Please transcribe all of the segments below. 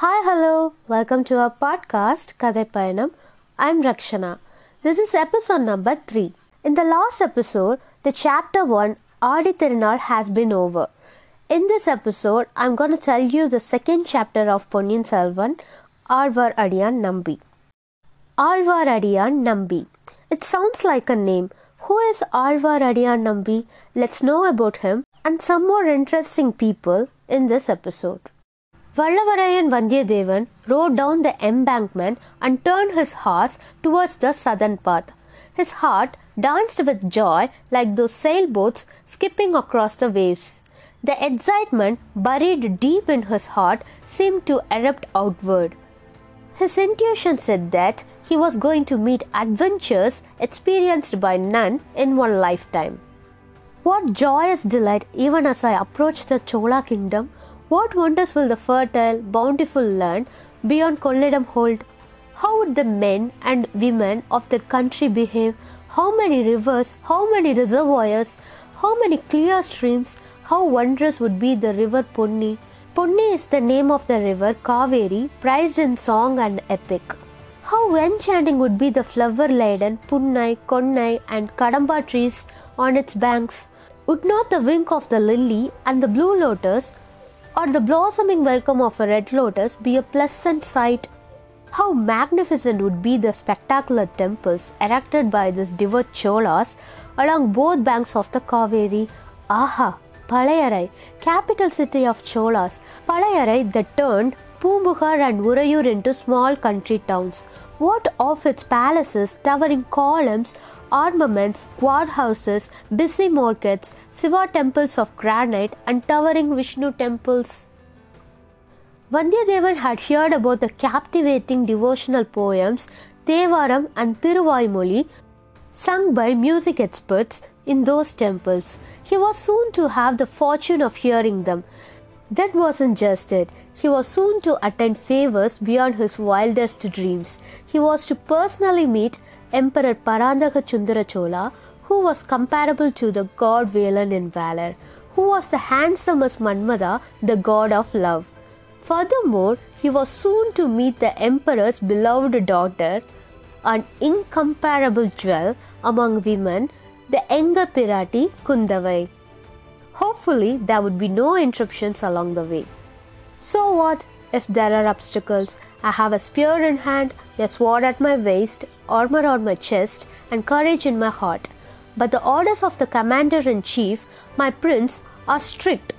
Hi, hello. Welcome to our podcast, Kadhai Payanam. I'm Rakshana. This is episode number 3. In the last episode, the chapter 1, Adi Tirunal, has been over. In this episode, I'm going to tell you the second chapter of Ponniyin Selvan, Alvar Adiyan Nambi. Alvar Adiyan Nambi. It sounds like a name. Who is Alvar Adiyan Nambi? Let's know about him and some more interesting people in this episode. Vallavarayan Vandiyadevan rode down the embankment and turned his horse towards the southern path. His heart danced with joy like those sailboats skipping across the waves. The excitement buried deep in his heart seemed to erupt outward. His intuition said that he was going to meet adventures experienced by none in one lifetime. What joyous delight even as I approached the Chola kingdom! What wonders will the fertile, bountiful land beyond Kolledam hold? How would the men and women of the country behave? How many rivers, how many reservoirs, how many clear streams, how wondrous would be the river Ponni. Ponni is the name of the river Kaveri, prized in song and epic. How enchanting would be the flower laden Punnai, Konnai, and Kadamba trees on its banks. Would not the wink of the lily and the blue lotus or the blossoming welcome of a red lotus be a pleasant sight? How magnificent would be the spectacular temples erected by these devout Cholas along both banks of the Kaveri. Aha! Palayarai, capital city of Cholas. Palayarai that turned Poompuhar and Urayur into small country towns. What of its palaces, towering columns, armaments, guardhouses, busy markets, Siva temples of granite, and towering Vishnu temples? Vandiyadevan had heard about the captivating devotional poems Devaram and Thiruvaimoli sung by music experts in those temples. He was soon to have the fortune of hearing them. That wasn't just it. He was soon to attend favors beyond his wildest dreams. He was to personally meet Emperor Parandaka Sundara Chola, who was comparable to the god Velan in valor, who was the handsomest Manmada, the god of love. Furthermore, he was soon to meet the emperor's beloved daughter, an incomparable jewel among women, the younger Pirati Kundavai. Hopefully, there would be no interruptions along the way. So what if there are obstacles? I have a spear in hand, a sword at my waist, armor on my chest, and courage in my heart. But the orders of the commander in chief, my prince, are strict.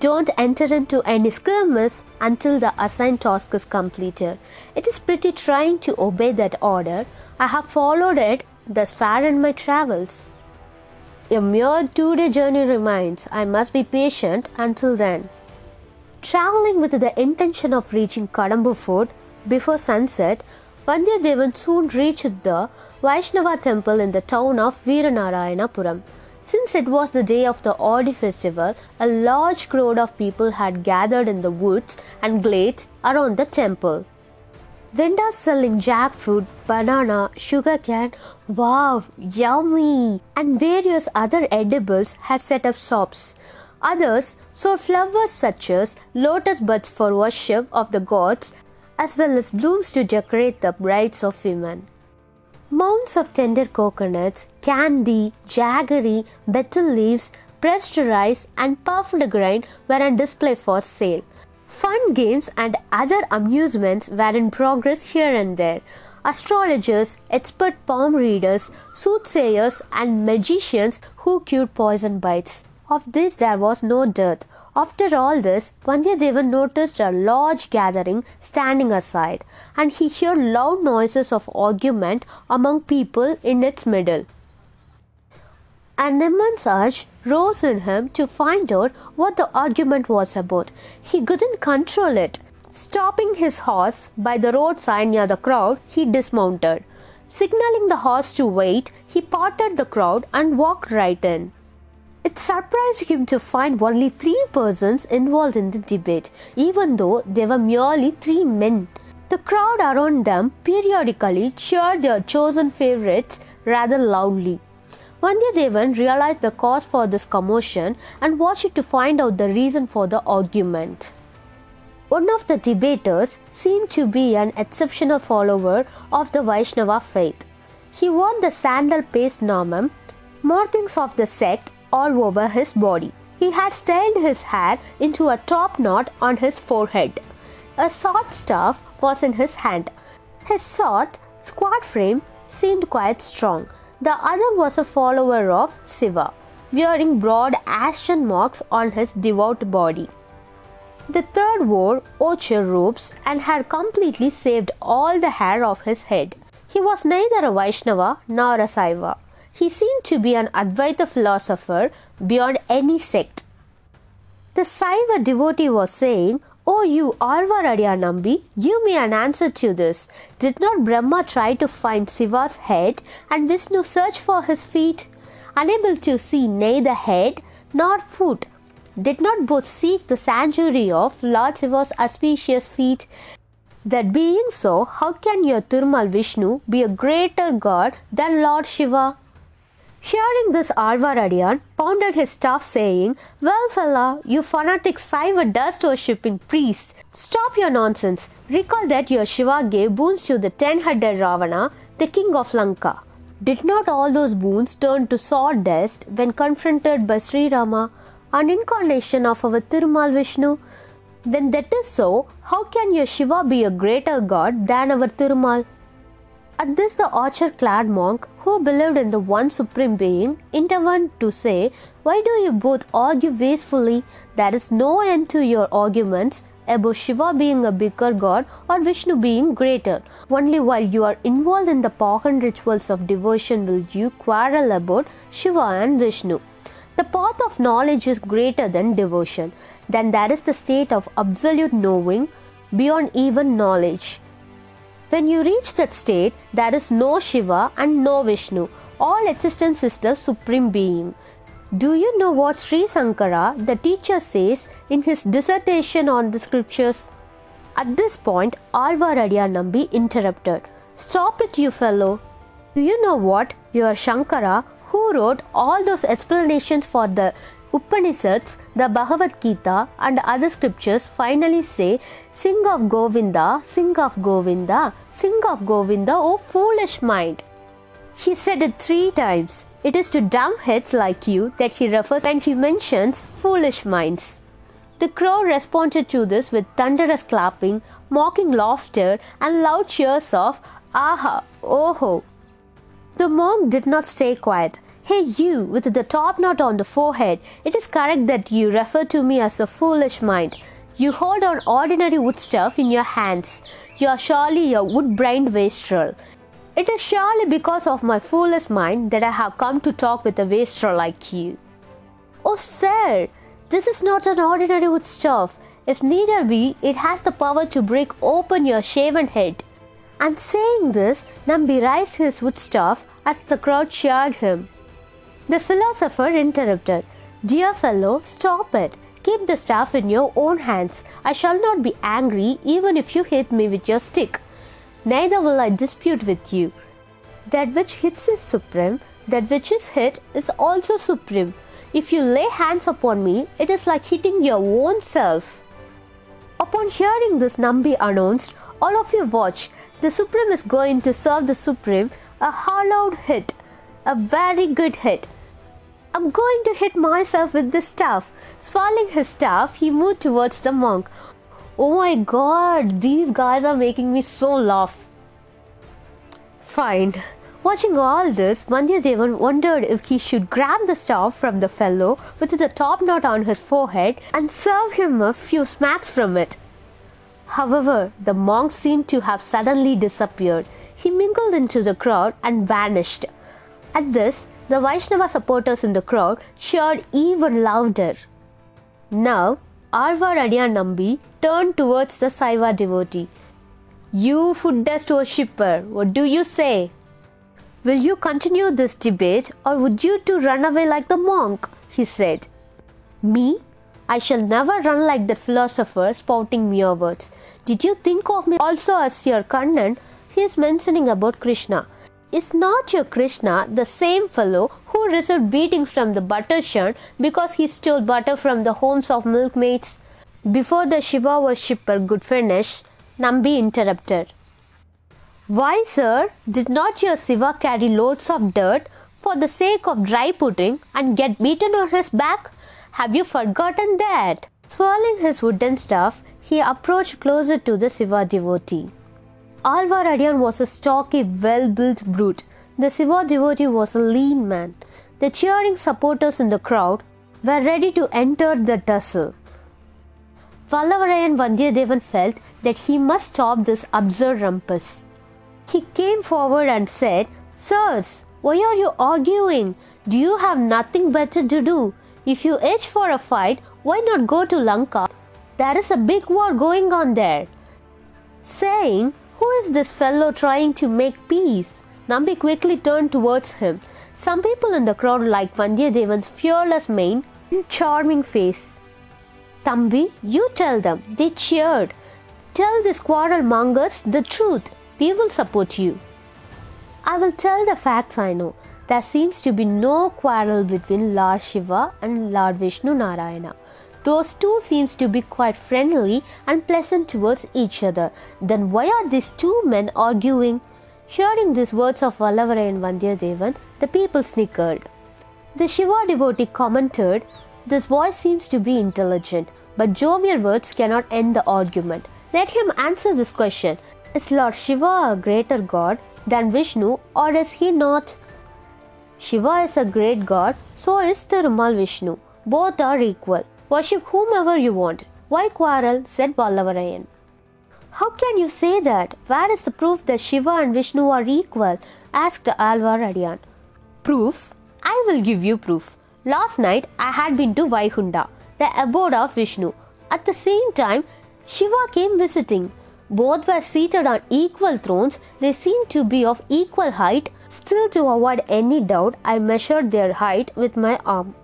Don't enter into any skirmish until the assigned task is completed. It is pretty trying to obey that order. I have followed it thus far in my travels. A mere two day journey remains. I must be patient until then. Traveling with the intention of reaching Kadambu Fort before sunset, Vandiyadevan soon reached the Vaishnava temple in the town of Veeranarayanapuram. Since it was the day of the Adi festival, a large crowd of people had gathered in the woods and glades around the temple. Vendors selling jackfruit, banana, sugarcane, wow, yummy, and various other edibles had set up shops. Others sold flowers such as lotus buds for worship of the gods, as well as blooms to decorate the brides of women. Mounds of tender coconuts, candy, jaggery, betel leaves, pressed rice, and puffed grain were on display for sale. Fun games and other amusements were in progress here and there. Astrologers, expert palm readers, soothsayers, and magicians who cured poison bites. Of this there was no dearth. After all this, Vandiyadevan noticed a large gathering standing aside, and he heard loud noises of argument among people in its middle. An immense urge rose in him to find out what the argument was about. He couldn't control it. Stopping his horse by the roadside near the crowd, he dismounted. Signaling the horse to wait, he parted the crowd and walked right in. It surprised him to find only three persons involved in the debate, even though they were merely three men. The crowd around them periodically cheered their chosen favorites rather loudly. Vandiyadevan realized the cause for this commotion and watched to find out the reason for the argument. One of the debaters seemed to be an exceptional follower of the Vaishnava faith. He wore the sandal paste namam, markings of the sect all over his body. He had styled his hair into a top knot on his forehead. A sword staff was in his hand. His short, squat frame seemed quite strong. The other was a follower of Siva, wearing broad ashen marks on his devout body. The third wore ochre robes and had completely saved all the hair of his head. He was neither a Vaishnava nor a Saiva. He seemed to be an Advaita philosopher beyond any sect. The Saiva devotee was saying, Oh, you Alvaradiya Nambi, give me an answer to this. Did not Brahma try to find Shiva's head and Vishnu search for his feet? Unable to see neither head nor foot, did not both seek the sanctuary of Lord Shiva's auspicious feet? That being so, how can your Tirumal Vishnu be a greater god than Lord Shiva? Hearing this, Alvaradiyan pounded his staff, saying, Well, fella, you fanatic Saiva dust worshipping priest, stop your nonsense. Recall that your Shiva gave boons to the ten headed Ravana, the king of Lanka. Did not all those boons turn to sawdust when confronted by Sri Rama, an incarnation of our Tirumal Vishnu? When that is so, how can your Shiva be a greater god than our Tirumal? At this, the archer clad monk, who believed in the one supreme being, intervened to say, Why do you both argue wastefully? There is no end to your arguments about Shiva being a bigger god or Vishnu being greater. Only while you are involved in the pagan rituals of devotion will you quarrel about Shiva and Vishnu. The path of knowledge is greater than devotion. Then there is the state of absolute knowing beyond even knowledge. When you reach that state, there is no Shiva and no Vishnu. All existence is the Supreme Being. Do you know what Sri Sankara, the teacher, says in his dissertation on the scriptures? At this point, Alvaradiya Nambi interrupted. Stop it, you fellow. Do you know what? Your Shankara, who wrote all those explanations for the Upanishads, the Bhagavad Gita, and other scriptures finally say, Sing of Govinda, sing of Govinda, sing of Govinda, O foolish mind. He said it three times. It is to dumb heads like you that he refers when he mentions foolish minds. The crow responded to this with thunderous clapping, mocking laughter, and loud cheers of aha, oho. The monk did not stay quiet. Hey, you with the top knot on the forehead, it is correct that you refer to me as a foolish mind. You hold an ordinary wood stuff in your hands. You are surely a wood brained wastrel. It is surely because of my foolish mind that I have come to talk with a wastrel like you. Oh, sir, this is not an ordinary wood stuff. If neither be, it has the power to break open your shaven head. And saying this, Nambi raised his wood staff as the crowd cheered him. The philosopher interrupted. Dear fellow, stop it. Keep the staff in your own hands. I shall not be angry even if you hit me with your stick. Neither will I dispute with you. That which hits is supreme, that which is hit is also supreme. If you lay hands upon me, it is like hitting your own self. Upon hearing this, Nambi announced, All of you watch. The Supreme is going to serve the Supreme a hollowed hit, a very good hit. I'm going to hit myself with this staff. Swallowing his staff, he moved towards the monk. Oh my god, these guys are making me so laugh. Fine. Watching all this, Vandiyadevan wondered if he should grab the staff from the fellow with the top knot on his forehead and serve him a few smacks from it. However, the monk seemed to have suddenly disappeared. He mingled into the crowd and vanished. At this, the Vaishnava supporters in the crowd cheered even louder. Now, Alvaradiya Nambi turned towards the Saiva devotee. You food dust worshipper, what do you say? Will you continue this debate or would you two run away like the monk? he said. Me? I shall never run like that philosopher spouting mere words. Did you think of me also as your Kannan? He is mentioning about Krishna. Is not your Krishna the same fellow who received beatings from the butter churn because he stole butter from the homes of milkmaids? Before the Shiva worshipper could finish, Nambi interrupted. Why, sir, did not your Shiva carry loads of dirt for the sake of dry pudding and get beaten on his back? Have you forgotten that? Swirling his wooden staff, he approached closer to the Shiva devotee. Alvaradian was a stocky, well built brute. The Shiva devotee was a lean man. The cheering supporters in the crowd were ready to enter the tussle. Vallavarayan Vandiyadevan felt that he must stop this absurd rumpus. He came forward and said, Sirs, why are you arguing? Do you have nothing better to do? If you itch for a fight, why not go to Lanka? There is a big war going on there. Saying, Who is this fellow trying to make peace? Nambi quickly turned towards him. Some people in the crowd liked Vandiyadevan's fearless mien and charming face. Thambi, you tell them. They cheered. Tell these quarrel mongers the truth. We will support you. I will tell the facts I know. There seems to be no quarrel between Lord Shiva and Lord Vishnu Narayana. Those two seems to be quite friendly and pleasant towards each other. Then why are these two men arguing? Hearing these words of Vallavarayan Vandiyadevan, the people snickered. The Shiva devotee commented, This boy seems to be intelligent, but jovial words cannot end the argument. Let him answer this question. Is Lord Shiva a greater god than Vishnu or is he not? Shiva is a great god, so is Thirumal Vishnu. Both are equal. Worship whomever you want. Why quarrel? said Vallavarayan. How can you say that? Where is the proof that Shiva and Vishnu are equal? asked Alvar Alvaradian. Proof? I will give you proof. Last night I had been to Vaikunda, the abode of Vishnu. At the same time, Shiva came visiting. Both were seated on equal thrones. They seemed to be of equal height. Still, to avoid any doubt, I measured their height with my arm.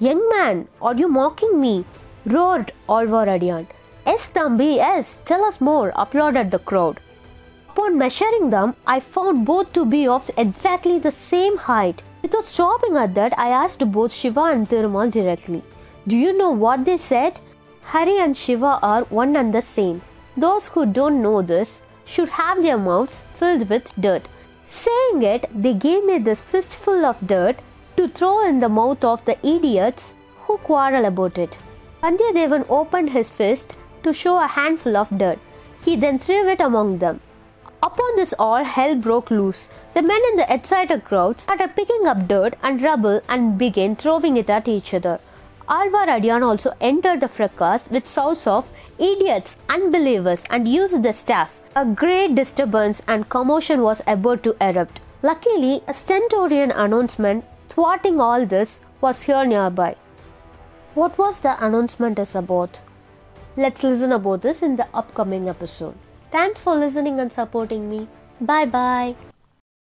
Young man, are you mocking me? roared Alvaradian. Yes, Thambi, yes, tell us more, applauded the crowd. Upon measuring them, I found both to be of exactly the same height. Without stopping at that, I asked both Shiva and Thirumal directly. Do you know what they said? Hari and Shiva are one and the same. Those who don't know this should have their mouths filled with dirt. Saying it, they gave me this fistful of dirt to throw in the mouth of the idiots who quarrel about it. Vandiyadevan opened his fist to show a handful of dirt. He then threw it among them. Upon this, all hell broke loose. The men in the excited crowd started picking up dirt and rubble and began throwing it at each other. Alvaradian also entered the fracas with shouts of idiots, unbelievers, and used the staff. A great disturbance and commotion was about to erupt. Luckily, a stentorian announcement thwarting all this was here nearby. What was the announcement is about? Let's listen about this in the upcoming episode. Thanks for listening and supporting me. Bye bye.